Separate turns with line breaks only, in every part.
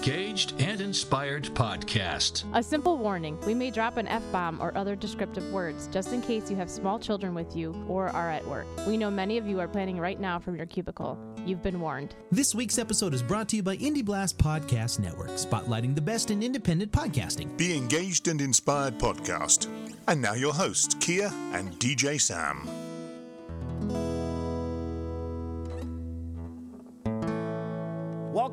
Engaged and Inspired podcast.
A simple warning we may drop an F bomb or other descriptive words just in case you have small children with you or are at work. We know many of you are planning right now from your cubicle. You've been warned.
This week's episode is brought to you by Indie Blast Podcast Network, spotlighting the best in independent podcasting.
The Engaged and Inspired podcast. And now your hosts, Kia and DJ Sam.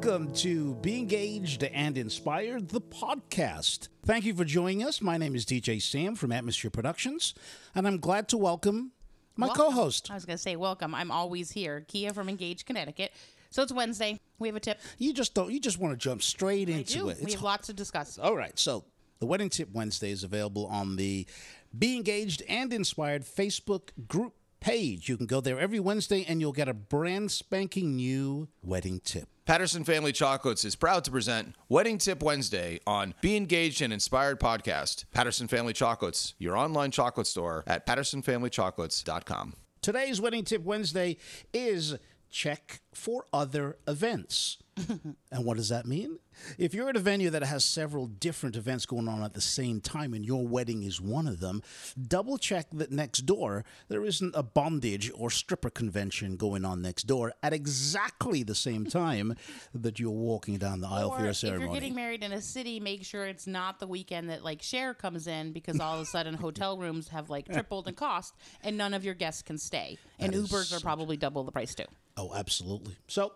Welcome to Be Engaged and Inspired, the podcast. Thank you for joining us. My name is DJ Sam from Atmosphere Productions, and I'm glad to welcome my
Welcome.
co-host.
I was going to say welcome. I'm always here. Kia from Engage, Connecticut. So it's Wednesday. We have a tip.
You just don't. You just want to jump straight
I
into
do.
it.
We have lots to discuss.
all right. So the Wedding Tip Wednesday is available on the Be Engaged and Inspired Facebook group page. You can go there every Wednesday, and you'll get a brand spanking new wedding tip.
Patterson Family Chocolates is proud to present Wedding Tip Wednesday on Be Engaged and Inspired podcast. Patterson Family Chocolates, your online chocolate store at pattersonfamilychocolates.com.
Today's Wedding Tip Wednesday is check for other events. and what does that mean? If you're at a venue that has several different events going on at the same time and your wedding is one of them, double check that next door there isn't a bondage or stripper convention going on next door at exactly the same time that you're walking down the aisle for
Or
your
if
ceremony.
you're getting married in a city, make sure it's not the weekend that like Cher comes in because all of a sudden hotel rooms have like tripled in cost and none of your guests can stay. And Ubers are probably double the price too.
Oh, absolutely. So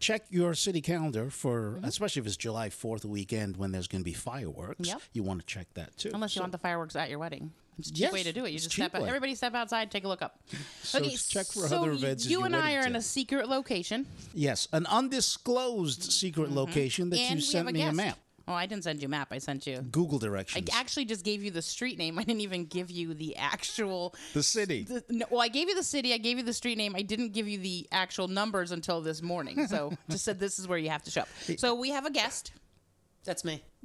check your city calendar for, especially if it's July 4th weekend when there's going to be fireworks.
Yep.
You want to check that too.
Unless you
So-
want the fireworks at your wedding. It's a cheap
Yes,
way to do it. You just step out.
way.
Everybody step outside, take a look up.
So check for
so
other events
You and I are in a secret location.
Yes, an undisclosed secret location that
Mm-hmm. and
you sent
a
me a map.
Oh, I didn't send you a map. I sent you.
Google directions.
I actually just gave you the street name. I didn't even give you the actual.
the city.
The, no, well, I gave you the city. I gave you the street name. I didn't give you the actual numbers until this morning. So just said this is where you have to show up. So we have a guest.
That's me.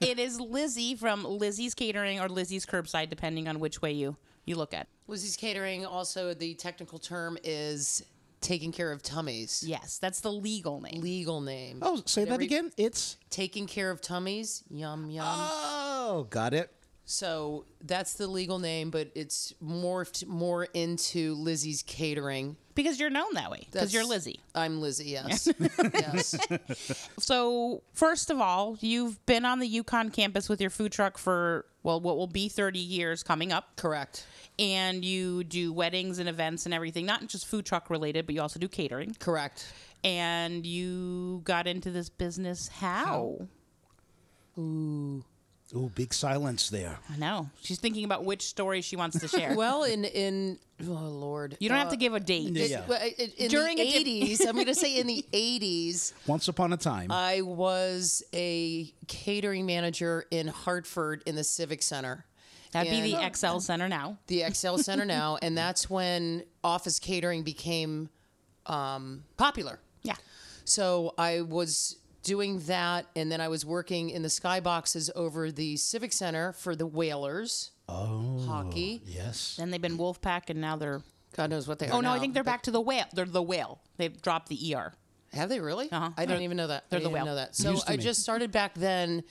It is Lizzie from Lizzie's Catering or Lizzie's Curbside, depending on which way you you look at.
Lizzie's Catering, also the technical term is taking care of tummies.
Yes, that's the legal name.
Legal name.
oh, say that
Every-
again. It's
Taking care of tummies. Yum, yum.
oh, got it.
So that's the legal name, but it's morphed more into Lizzie's Catering.
Because you're known that way. Because you're Lizzie.
I'm Lizzie, yes. yes.
So, first of all, you've been on the UConn campus with your food truck for, well, what will be 30 years coming up.
Correct.
And you do weddings and events and everything, not just food truck related, but you also do catering.
Correct.
And you got into this business how?
Ooh, big silence there.
I know. She's thinking about which story she wants to share.
Well, in, in oh, Lord.
you don't have to give a date.
Yeah.
Well, in in
During
the
a dip-
80s, I'm going to say in the 80s,
Once upon a time.
I was a catering manager in Hartford in the Civic Center.
That'd be the
And-
XL Center now.
the XL Center now, and that's when office catering became um, popular.
Yeah.
So I was doing that, and then I was working in the skyboxes over the Civic Center for the Whalers
oh,
hockey.
yes.
Then they've been Wolfpack, and now they're.
God knows what they are.
Oh no, I think they're back to the whale. They're the whale. They've dropped the ER.
Have they really?
Uh-huh.
I don't even know that.
they're
I
the
didn't even
whale.
know that. So I
me.
just started back then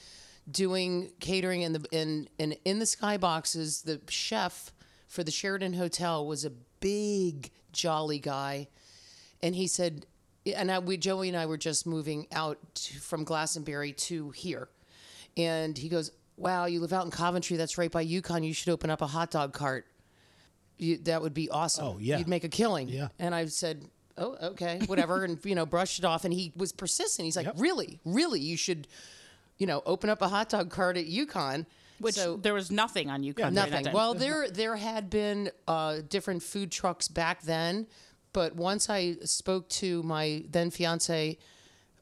doing catering in the in in in the skyboxes. The chef for the Sheraton Hotel was a big jolly guy, and he said, and I, we Joey and I were just moving out to, from Glastonbury to here, and he goes, "Wow, you live out in Coventry. That's right by UConn. You should open up a hot dog cart." You, that would be awesome.
Oh, yeah.
You'd make a killing.
Yeah.
And I said, oh, okay, whatever. and, you know, brushed it off. And he was persistent. He's like, really, really, you should, you know, open up a hot dog cart at UConn.
Which
so,
there was nothing on UConn. during that
nothing.
time.
Well, there there had been uh, different food trucks back then, but once I spoke to my then fiance,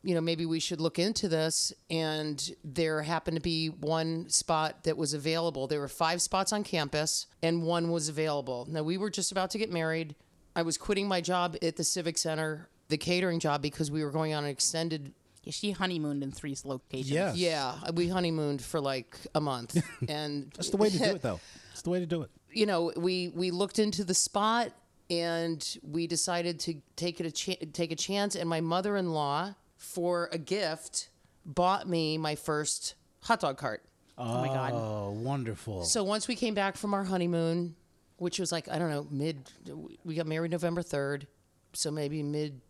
you know, maybe we should look into this. And there happened to be one spot that was available. There were five spots on campus, and one was available. Now we were just about to get married. I was quitting my job at the Civic Center, the catering job, because we were going on an extended
Yeah, she honeymooned in three locations.
Yes.
yeah, we honeymooned for like a month, and
That's the way to do it, though. It's the way to do it.
you know, we we looked into the spot and we decided to take it a cha- take a chance. And my mother in law, for a gift, bought me my first hot dog cart.
Oh, oh my god.
Oh, wonderful.
So once we came back from our honeymoon, which was like I don't know mid, we got married November third, so maybe mid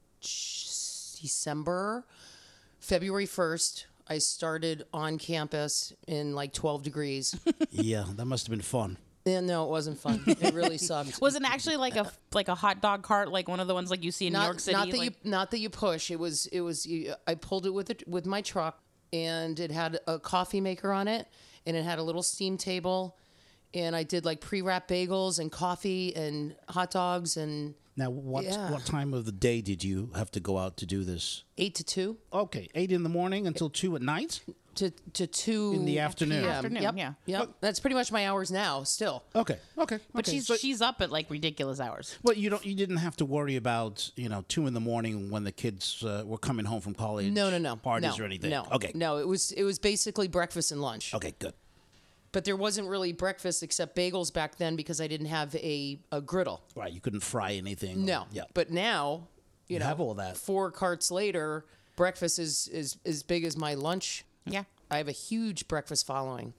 December, February first. I started on campus in like 12 degrees.
yeah, that must have been fun.
And no, it wasn't fun. It really sucked.
Was it actually like a like a hot dog cart, like one of the ones like you see in New York City?
Not that
like-
you not that you push. It was it was you, I pulled it with it with my truck, and it had a coffee maker on it, and it had a little steam table, and I did like pre wrap bagels and coffee and hot dogs and
Now, what
Yeah.
what time of the day did you have to go out to do this?
eight to two
Okay, eight in the morning until two at night.
To to two
In the afternoon.
PM.
Afternoon,
Yep,
yeah.
Yep. That's pretty much my hours now. Still.
Okay, okay.
but
okay.
she's
So-
she's up at like ridiculous hours.
But you don't. You didn't have to worry about you know two in the morning when the kids uh, were coming home from college.
No, no, no.
parties
no,
or anything.
No.
Okay.
No, it was it was basically breakfast and lunch.
Okay. Good.
But there wasn't really breakfast except bagels back then because I didn't have a, a griddle.
Right. You couldn't fry anything. or-
No.
Yeah.
But now, you, know,
have all that.
Four carts later, breakfast is is as big as my lunch.
Yeah.
I have a huge breakfast following.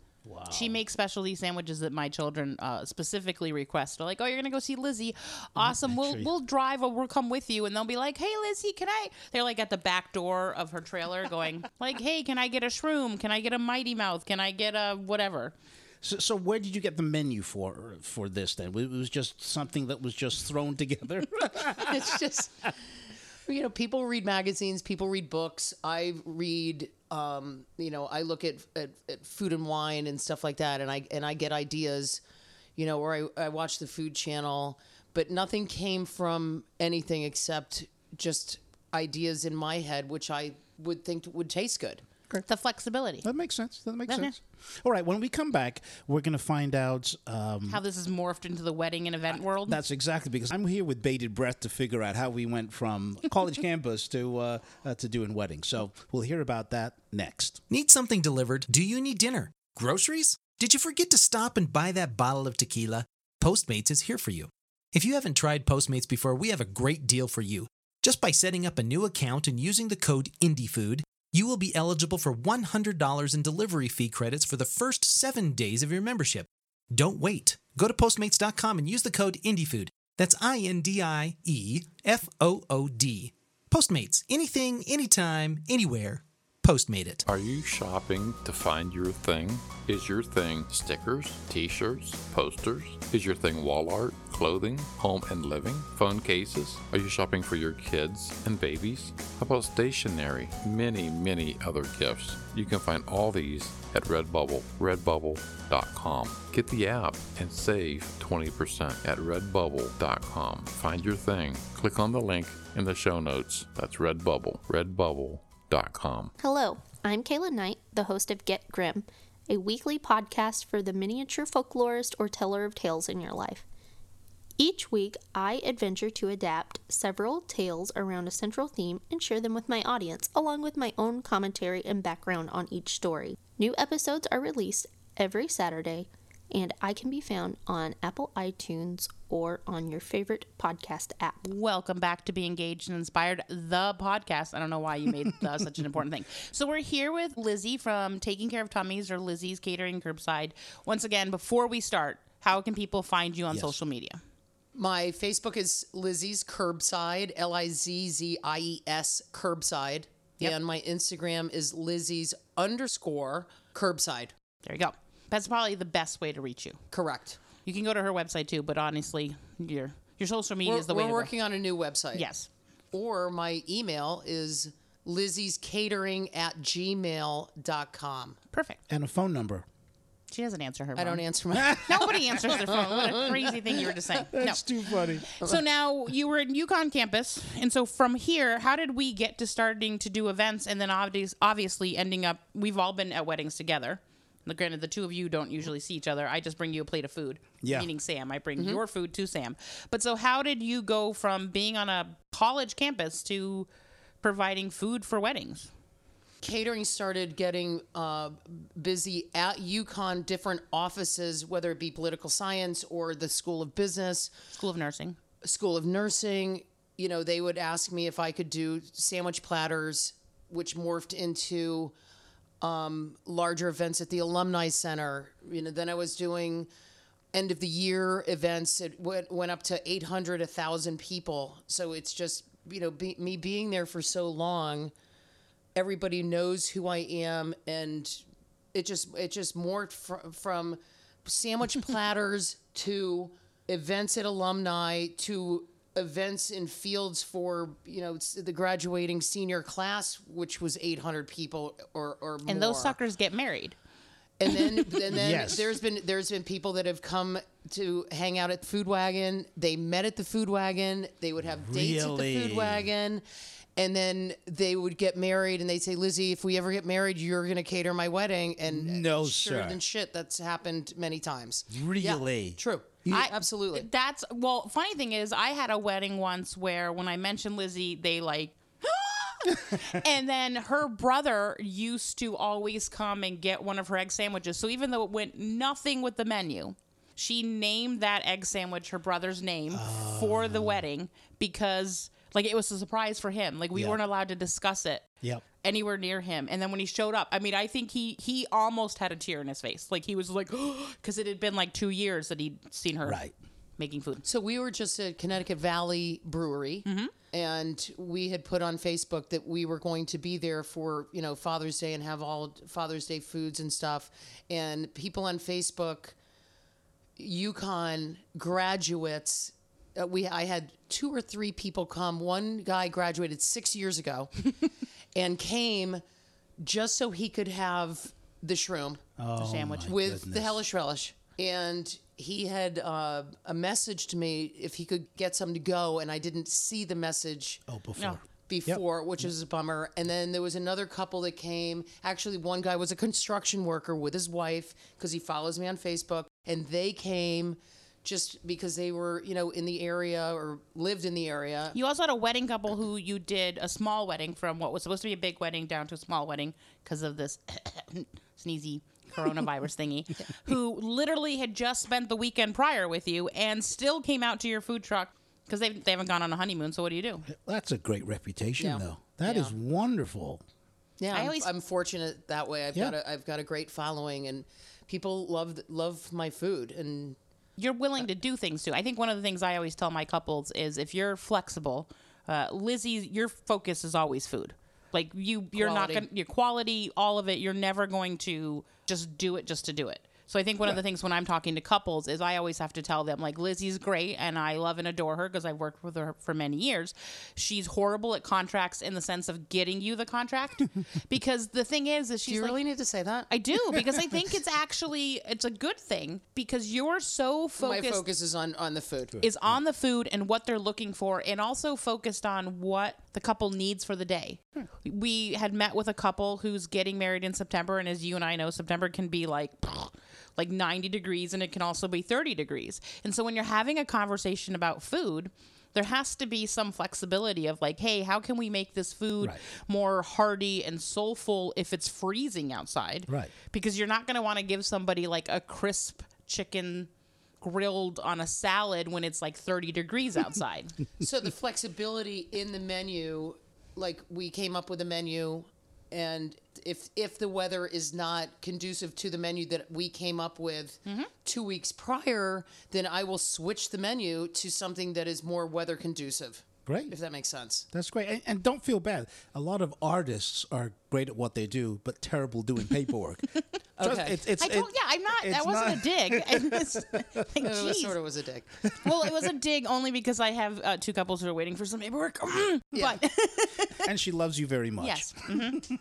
She makes specialty sandwiches that my children uh, specifically request. They're like, "Oh, you're gonna go see Lizzie? Awesome. We'll we'll drive or we'll come with you." And they'll be like, "Hey, Lizzie, can I?" They're like at the back door of her trailer, going like, "Hey, can I get a shroom? Can I get a Mighty Mouth? Can I get a whatever?"
So, so where did you get the menu for for this? Then it was just something that was just thrown together.
it's just you know people read magazines people read books. I read um, you know i look at, at, at food and wine and stuff like that and i and i get ideas you know or I, I watch the food channel but nothing came from anything except just ideas in my head which i would think would taste good
The flexibility.
that makes sense. That makes
Okay.
sense. All right. When we come back, we're going to find out. Um,
How this is morphed into the wedding and event world.
That's exactly because I'm here with bated breath to figure out how we went from college campus to uh, uh, to doing weddings. So we'll hear about that next.
Need something delivered? Do you need dinner? Groceries? Did you forget to stop and buy that bottle of tequila? Postmates is here for you. If you haven't tried Postmates before, we have a great deal for you. Just by setting up a new account and using the code INDIEFOOD, you will be eligible for $100 in delivery fee credits for the first seven days of your membership. Don't wait. Go to Postmates.com and use the code INDIEFOOD. That's I N D I E F O O D. Postmates. Anything, anytime, anywhere. Postmate it.
Are you shopping to find your thing? Is your thing stickers, t shirts, posters? Is your thing wall art, clothing, home and living, phone cases? Are you shopping for your kids and babies? How about stationery? Many, many other gifts. You can find all these at Redbubble, redbubble.com. Get the app and save 20% at redbubble.com. Find your thing. Click on the link in the show notes. That's Redbubble, redbubble.com.
Hello, I'm Kayla Knight, the host of Get Grim, a weekly podcast for the miniature folklorist or teller of tales in your life. Each week, I adventure to adapt several tales around a central theme and share them with my audience, along with my own commentary and background on each story. New episodes are released every Saturday, and I can be found on Apple iTunes or on your favorite podcast app.
Welcome back to Be Engaged and Inspired, the podcast. I don't know why you made uh, such an important thing. So we're here with Lizzie from Taking Care of Tummies or Lizzie's Catering Curbside. Once again, before we start, how can people find you on social media?
My Facebook is Lizzie's Curbside, L I Z Z I E S Curbside.
Yep.
And my Instagram is Lizzie's underscore Curbside.
There you go. That's probably the best way to reach you.
Correct.
You can go to her website too, but honestly, your your social media
We're,
is the way
we're
to
working on a new website.
Yes.
Or my email is Lizzie's Catering at gmail.com.
Perfect.
And a phone number.
She doesn't answer her. Phone.
I don't answer my.
Nobody answers their phone. What a crazy thing you were just saying. No.
That's too funny.
So now you were in UConn campus, and so from here, how did we get to starting to do events, and then obvious, obviously ending up? We've all been at weddings together. Now, granted, the two of you don't usually see each other. I just bring you a plate of food.
Yeah.
Meaning Sam. I bring your food to Sam. But so how did you go from being on a college campus to providing food for weddings?
catering started getting uh, busy at UConn, different offices, whether it be political science or the School of Business,
School of Nursing.
School of Nursing. You know, they would ask me if I could do sandwich platters, which morphed into um, larger events at the alumni center. You know, then I was doing end of the year events. It went, went up to 800, 1,000 people. So it's just, you know, be, me being there for so long, everybody knows who I am. And it just, it just morphed fr- from sandwich platters to events at alumni to events in fields for you know s- the graduating senior class which was 800 people or or more
And those suckers get married.
and then and then
Yes.
there's been there's been people that have come to hang out at Food Wagon. They met at the Food Wagon. They would have dates at the Food Wagon. And then they would get married, and they'd say, "Lizzie, if we ever get married, you're going to cater my wedding." And uh,
No,
sure
sir.
than shit, that's happened many times.
Really?
Yeah, true.
I-
Absolutely.
That's well. Funny thing is, I had a wedding once where when I mentioned Lizzie, they like. and then her brother used to always come and get one of her egg sandwiches. So even though it went nothing with the menu, she named that egg sandwich her brother's name for the ah. wedding because like it was a surprise for him. Like we
Yeah.
weren't allowed to discuss it
Yep.
Anywhere near him. And then when he showed up, I mean, I think he he almost had a tear in his face. Like he was like, because it had been like two years that he'd seen her
Right.
making food.
So we were just at Connecticut Valley Brewery, and we had put on Facebook that we were going to be there for you know Father's Day and have all Father's Day foods and stuff. And people on Facebook, UConn graduates, uh, we I had two or three people come. One guy graduated six years ago, and came just so he could have the shroom.
The sandwich.
with the hellish relish. And he had uh, a message to me if he could get some to go and i didn't see the message
Oh, before.
before which is a bummer. And then there was another couple that came. Actually one guy was a construction worker with his wife because he follows me on facebook. And they came just because they were you know in the area or lived in the area
You also had a wedding couple who you did a small wedding from what was supposed to be a big wedding down to a small wedding because of this sneezy coronavirus thingy, who literally had just spent the weekend prior with you and still came out to your food truck because they, they haven't gone on a honeymoon. So what do you do?
That's a great reputation,
Yeah.
though. That is
Yeah.
wonderful.
Yeah,
I
I'm,
always-
I'm fortunate that way. I've
Yeah.
got a I've got a great following, and people love love my food. And
you're willing to do things too. I think one of the things I always tell my couples is if you're flexible, uh, Lizzie, your focus is always food. Like you, you're
Quality.
not going to your quality, all of it. You're never going to just do it just to do it. So I think one of the things when I'm talking to couples is I always have to tell them like Lizzie's great and I love and adore her because I've worked with her for many years. She's horrible at contracts in the sense of getting you the contract because the thing is is she's
do you
like,
really need to say that?
I do because I think it's actually it's a good thing because you're so focused
my focus is on on the food.
is on the food and what they're looking for and also focused on what the couple needs for the day. Hmm. We had met with a couple who's getting married in September and as you and I know September can be like like 90 degrees and it can also be 30 degrees. And so when you're having a conversation about food, there has to be some flexibility of like, hey, how can we make this food
Right.
more hearty and soulful if it's freezing outside?
Right.
Because you're not going to want to give somebody like a crisp chicken grilled on a salad when it's like 30 degrees outside.
so the flexibility in the menu, like we came up with a menu, and if if the weather is not conducive to the menu that we came up with two weeks prior, then I will switch the menu to something that is more weather conducive.
Great.
If that makes sense.
That's great. And, and don't feel bad. A lot of artists are great at what they do, but terrible doing paperwork. Trust-
Okay.
it's, it's,
I told,
it-
yeah, I'm not. That wasn't
not-
a dig. And it's,
It was
geez.
sort of was a dig.
well, it was a dig only because I have uh, two couples who are waiting for some paperwork. But
and she loves you very much.
yes. Mhm.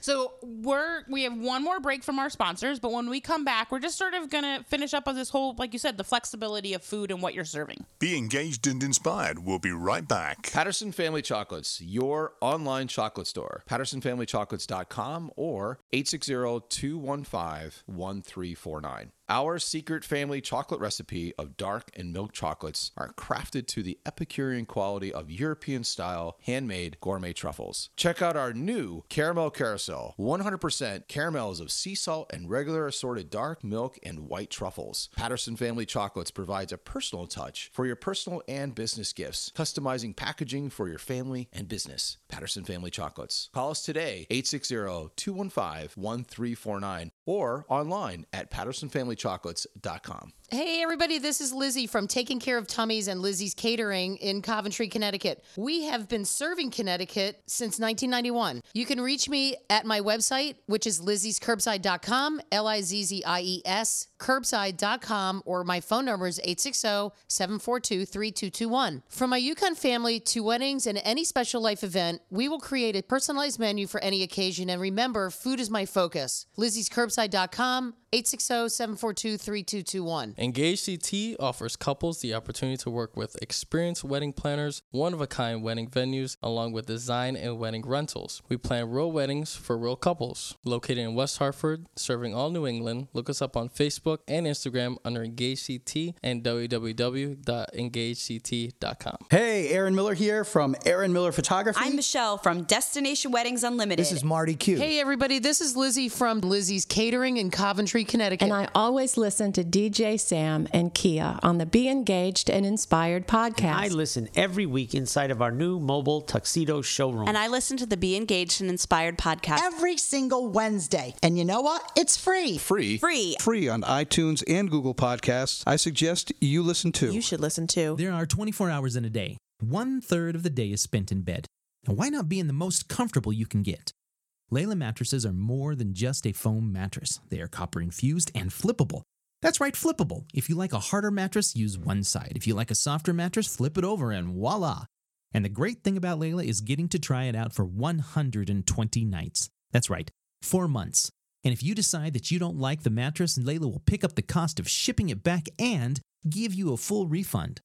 so we're we have one more break from our sponsors, but when we come back, we're just sort of gonna finish up on this whole, like you said, the flexibility of food and what you're serving.
Be engaged and inspired. We'll be right back.
Patterson Family Chocolates, your online chocolate store. PattersonFamilyChocolates.com or 860-215-1349. Our secret family chocolate recipe of dark and milk chocolates are crafted to the Epicurean quality of European style handmade gourmet truffles. Check out our new caramel carousel 100% caramels of sea salt and regular assorted dark milk and white truffles. Patterson Family Chocolates provides a personal touch for your personal and business gifts, customizing packaging for your family and business. Patterson Family Chocolates. Call us today 860 215 1349 or online at pattersonfamilychocolates.com.
Hey, everybody, this is Lizzie from Taking Care of Tummies and Lizzie's Catering in Coventry, Connecticut. We have been serving Connecticut since 1991. You can reach me at my website, which is lizziescurbside.com, L I Z Z I E S, curbside.com, or my phone number is 860 742 3221. From my UConn family to weddings and any special life event, we will create a personalized menu for any occasion. And remember, food is my focus. lizziescurbside.com, 860-742-3221.
Engage CT offers couples the opportunity to work with experienced wedding planners, one-of-a-kind wedding venues, along with design and wedding rentals. We plan real weddings for real couples. Located in West Hartford, serving all New England, look us up on Facebook and Instagram under Engage CT and www.engagect.com.
Hey, Aaron Miller here from Aaron Miller Photography.
I'm Michelle from Destination Weddings Unlimited.
This is Marty Q.
Hey, everybody, this is Lizzie from Lizzie's Catering in Coventry, Connecticut.
And I always listen to DJ Sam and Kia on the Be Engaged and Inspired podcast.
I listen every week inside of our new mobile tuxedo showroom.
And I listen to the Be Engaged and Inspired podcast
every single Wednesday. And you know what? It's free.
Free.
Free.
Free on iTunes and Google Podcasts. I suggest you listen too.
You should listen too.
There are 24 hours in a day. One third of the day is spent in bed. Now, why not be in the most comfortable you can get? Layla mattresses are more than just a foam mattress. They are copper infused and flippable. That's right, flippable. If you like a harder mattress, use one side. If you like a softer mattress, flip it over and voila. And the great thing about Layla is getting to try it out for 120 nights. That's right, four months. And if you decide that you don't like the mattress, Layla will pick up the cost of shipping it back and give you a full refund.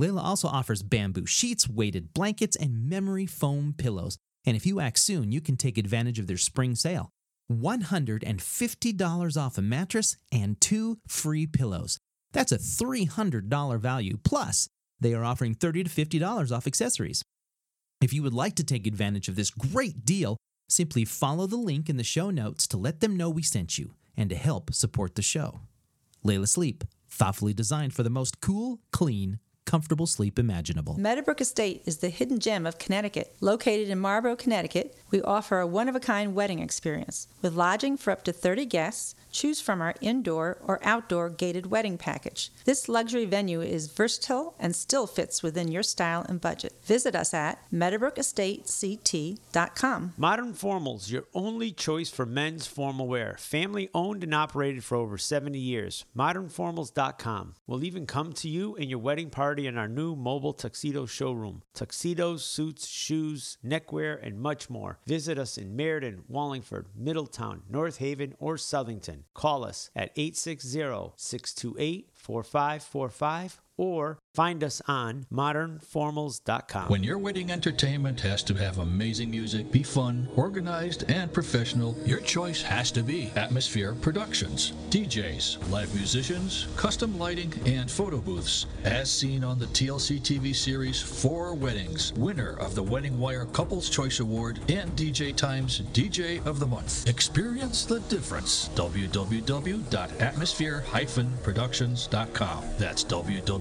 Layla also offers bamboo sheets, weighted blankets, and memory foam pillows. And if you act soon, you can take advantage of their spring sale. $150 off a mattress and two free pillows. That's a $300 value. Plus, they are offering 30 to $50 off accessories. If you would like to take advantage of this great deal, simply follow the link in the show notes to let them know we sent you and to help support the show. Layla Sleep, thoughtfully designed for the most cool, clean, comfortable sleep imaginable.
Meadowbrook Estate is the hidden gem of Connecticut. Located in Marlborough, Connecticut, we offer a one of a kind wedding experience. With lodging for up to 30 guests, choose from our indoor or outdoor gated wedding package. This luxury venue is versatile and still fits within your style and budget. Visit us at meadowbrookestatect.com.
Modern Formals, your only choice for men's formal wear. Family owned and operated for over 70 years. Modernformals.com. We'll even come to you in your wedding party in our new mobile tuxedo showroom. Tuxedos, suits, shoes, neckwear, and much more. Visit us in Meriden, Wallingford, Middletown, North Haven, or Southington. Call us at 860 628 4545 or find us on modernformals.com.
When your wedding entertainment has to have amazing music, be fun, organized, and professional, your choice has to be Atmosphere Productions. DJs, live musicians, custom lighting, and photo booths. As seen on the TLC TV series Four Weddings, winner of the Wedding Wire Couples Choice Award and DJ Times DJ of the Month. Experience the difference. www.atmosphere-productions.com. That's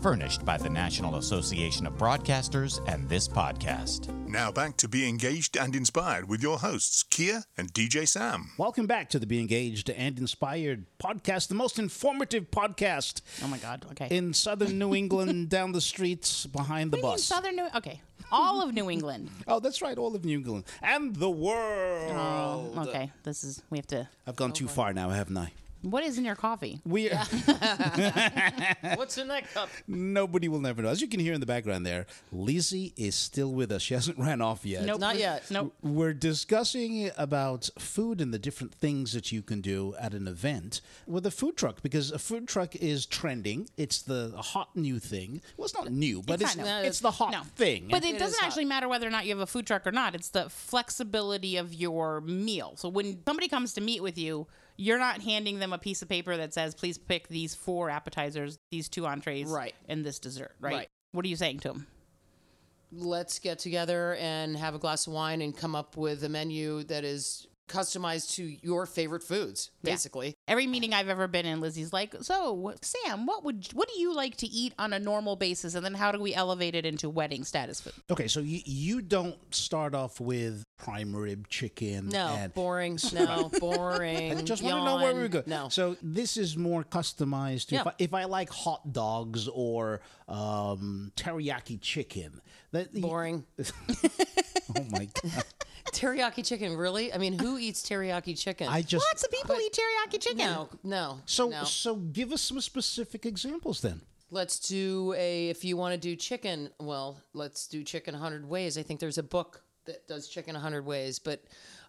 Furnished by the National Association of Broadcasters and this podcast.
Now back to Be Engaged and Inspired with your hosts, Kia and DJ Sam.
Welcome back to the Be Engaged and Inspired podcast, the most informative podcast.
Oh my God! Okay.
In southern New England, down the streets, behind the
What do you mean
bus.
Southern New. Okay. All of New England.
Oh, that's right, all of New England and the world.
Oh, okay. This is we have to.
I've gone too far now, haven't I?
What is in your coffee?
We
What's in that cup?
Nobody will never know. As you can hear in the background there, Lizzie is still with us. She hasn't ran off yet.
Nope. Not yet.
Nope.
We're discussing about food and the different things that you can do at an event with a food truck because a food truck is trending. It's the hot new thing. Well, it's not new, but it's,
not new.
it's the hot thing.
But it, doesn't actually matter whether or not you have a food truck or not. It's the flexibility of your meal. So when somebody comes to meet with you, you're not handing them a piece of paper that says, please pick these four appetizers, these two entrees,
Right.
and this dessert, right?
Right.
What are you saying to them?
Let's get together and have a glass of wine and come up with a menu that is customized to your favorite foods,
Yeah.
basically.
Every meeting I've ever been in, Lizzie's like, "So, Sam, what would what do you like to eat on a normal basis, and then how do we elevate it into wedding status food?"
Okay, so you, you don't start off with prime rib chicken.
No,
and
boring. No, boring.
I just want to know where
yawn.
we go.
No.
So this is more customized to if, I, if I like hot dogs or um, teriyaki chicken. That
Boring.
oh my god!
Teriyaki chicken, really? I mean, who eats teriyaki chicken?
I just
Lots of people eat teriyaki chicken.
No, no.
so
no.
so give us some specific examples then.
Let's do a. If you want to do chicken, well, let's do chicken a hundred ways. I think there's a book that does chicken a hundred ways, but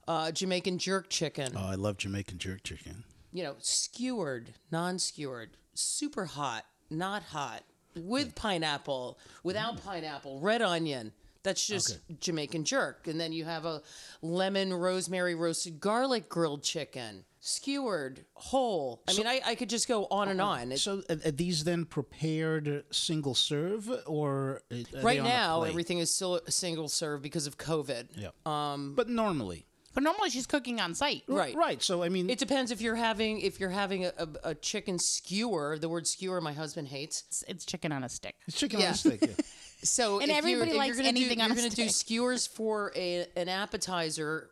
uh, Jamaican jerk chicken.
Oh, I love Jamaican jerk chicken.
You know, skewered, non-skewered, super hot, not hot, with pineapple, without pineapple, red onion. That's just Jamaican jerk. And then you have a lemon rosemary roasted garlic grilled chicken, skewered, whole. I mean, I, I could just go on and on. It-
So uh, are these then prepared single serve or uh, are they
right
on a
now,
plate?
everything is still a single serve because of COVID.
Yeah.
Um,
but normally,
But normally she's cooking on site.
right,
right. So I mean,
it depends if you're having if you're having a, a, a chicken skewer. The word skewer, my husband hates.
It's, it's chicken on a stick.
it's chicken
Yeah.
on a stick. yeah.
So
And
if
everybody
you're, if
likes
you're gonna
anything
do,
on
you're
a
gonna do skewers for a an appetizer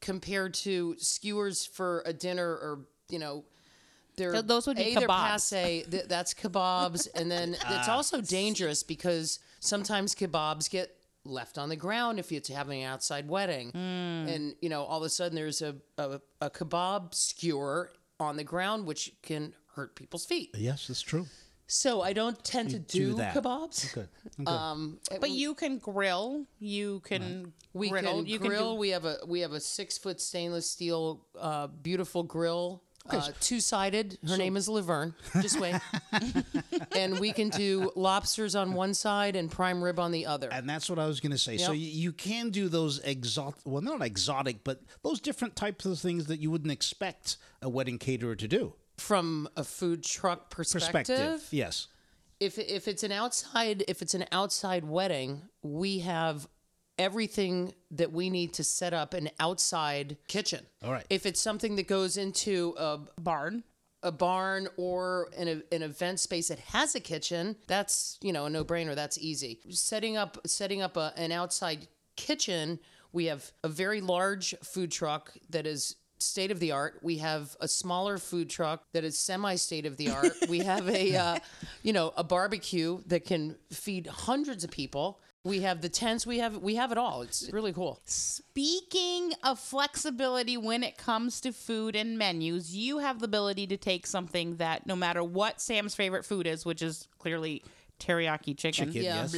compared to skewers for a dinner or you know. They're,
Th- those would be
a, they're
kebabs.
passe, th- that's kebabs, and then it's
Ah.
also dangerous because sometimes kebabs get left on the ground if it's having an outside wedding, and you know all of a sudden there's a, a a kebab skewer on the ground which can hurt people's feet.
Yes, that's true.
So I don't tend
You
to
do
do,
that.
kebabs.
Okay. okay.
Um,
But you can grill. You can
we
griddle.
can
you
grill.
Can do,
we have a we have a six foot stainless steel, uh, beautiful grill, uh, two sided. Her name is Laverne. Just wait. and we can do lobsters on one side and prime rib on the other.
And that's what I was going to say. So you, you can do those exotic, well, not exotic, but those different types of things that you wouldn't expect a wedding caterer to do.
From a food truck perspective,
Perspective, yes.
if if it's an outside if it's an outside wedding, we have everything that we need to set up an outside kitchen.
All right.
If it's something that goes into a
barn,
a barn or an, an event space that has a kitchen, that's you know a no brainer. That's easy. Setting up setting up a, an outside kitchen. We have a very large food truck that is state of the art. We have a smaller food truck that is semi state of the art. we have a uh, you know a barbecue that can feed hundreds of people. We have the tents. We have we have it all. It's really cool.
Speaking of flexibility when it comes to food and menus, you have the ability to take something that no matter what Sam's favorite food is, which is clearly teriyaki chicken,
Chicken, Yeah. yes.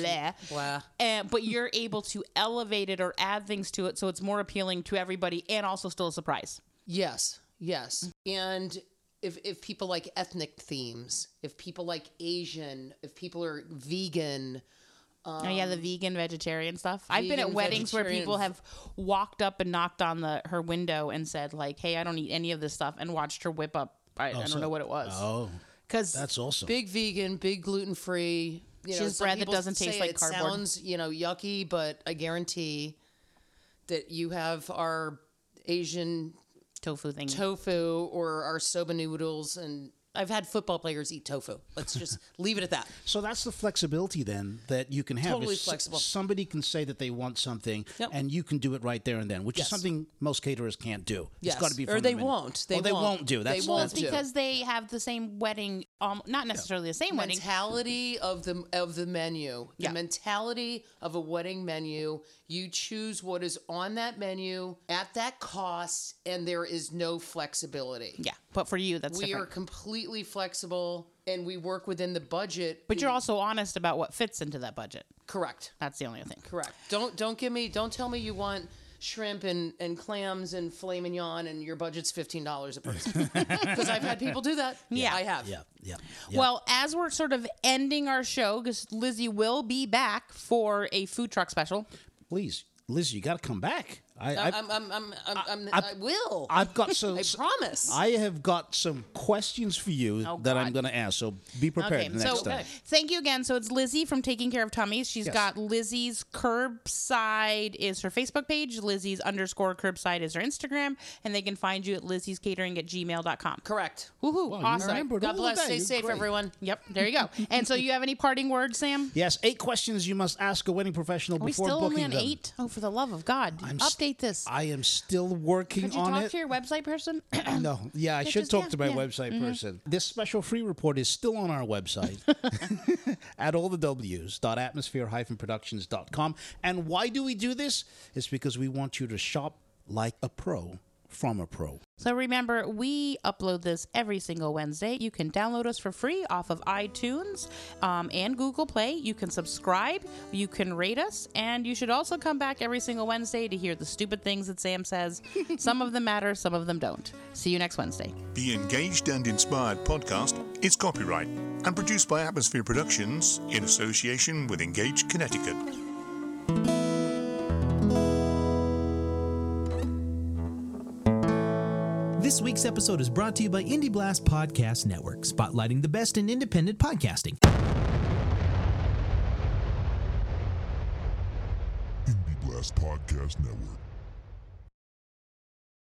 blah,
Blah.
uh, but you're able to elevate it or add things to it so it's more appealing to everybody and also still a surprise.
Yes, yes. And if if people like ethnic themes, if people like Asian, if people are vegan, um,
oh yeah, the vegan vegetarian stuff. I've been at weddings where people have walked up and knocked on the her window and said like, "Hey, I don't eat any of this stuff," and watched her whip up. I, I
Oh,
don't
so-
know what it was.
Oh,
because
that's awesome.
big vegan, big gluten free. You
She
know,
has bread that doesn't taste like
it
cardboard.
Sounds you know yucky, but I guarantee that you have our Asian
tofu thing,
tofu, or our soba noodles, and I've had football players eat tofu. Let's just leave it at that.
So that's the flexibility then that you can have.
Totally
is s-
flexible.
Somebody can say that they want something,
Yep.
and you can do it right there and then, which
Yes.
is something most caterers can't do.
Yes.
It's got to be
Or
from
they
the menu.
won't. They
Or they
won't.
won't do.
They
That's
well,
that's
it's because they have the same wedding, um, not necessarily the same wedding.
mentality of the of the menu. The
Yeah.
mentality of a wedding menu. You choose what is on that menu at that cost, and there is no flexibility.
Yeah, but for you, that's
we
different.
are completely flexible, and we work within the budget.
But you're also honest about what fits into that budget.
Correct.
That's the only thing.
Correct. Don't don't give me don't tell me you want shrimp and, and clams and filet mignon and your budget's fifteen dollars a person. Because I've had people do that.
Yeah.
I have.
Yeah, yeah.
Well, as we're sort of ending our show, because Lizzie will be back for a food truck special.
Please, Liz, you got to come back. I, I,
I'm, I'm, I'm, I'm, I'm,
I've-
I will.
I've got some.
I promise.
I have got some questions for you
Oh,
that I'm
God.
going to ask. So be prepared the next
so
time.
thank you again. So it's Lizzie from Taking Care of Tummies. She's
Yes.
got Lizzie's Curbside is her Facebook page. Lizzie's underscore Curbside is her Instagram. And they can find you at Lizzie's Catering at gmail.com.
Correct.
Woohoo.
Wow, you
awesome.
remembered
God
all of
bless.
that.
Stay
You're
safe,
great.
everyone.
Yep, there you go. and so you have any parting words, Sam?
Yes, eight questions you must ask a wedding professional
Are we
before
still
booking
only on
them.
eight? Oh, for the love of God.
I'm s-
Update this.
I am still working
Could you
on
talk
it.
to your website person?
no, yeah, I should
just-
talk
yeah,
to my
yeah.
website
Mhm.
person. This special free report is still on our website at all the W's dot atmosphere-productions.com. And why do we do this? It's because we want you to shop like a pro from a pro.
So remember, we upload this every single Wednesday. You can download us for free off of iTunes um, and Google Play. You can subscribe, you can rate us, and you should also come back every single Wednesday to hear the stupid things that Sam says. some of them matter, some of them don't. See you next Wednesday.
The Engaged and Inspired podcast is copyright and produced by Atmosphere Productions in association with Engaged Connecticut.
This week's episode is brought to you by Indie Blast Podcast Network, spotlighting the best in independent podcasting.
Indie Blast Podcast Network.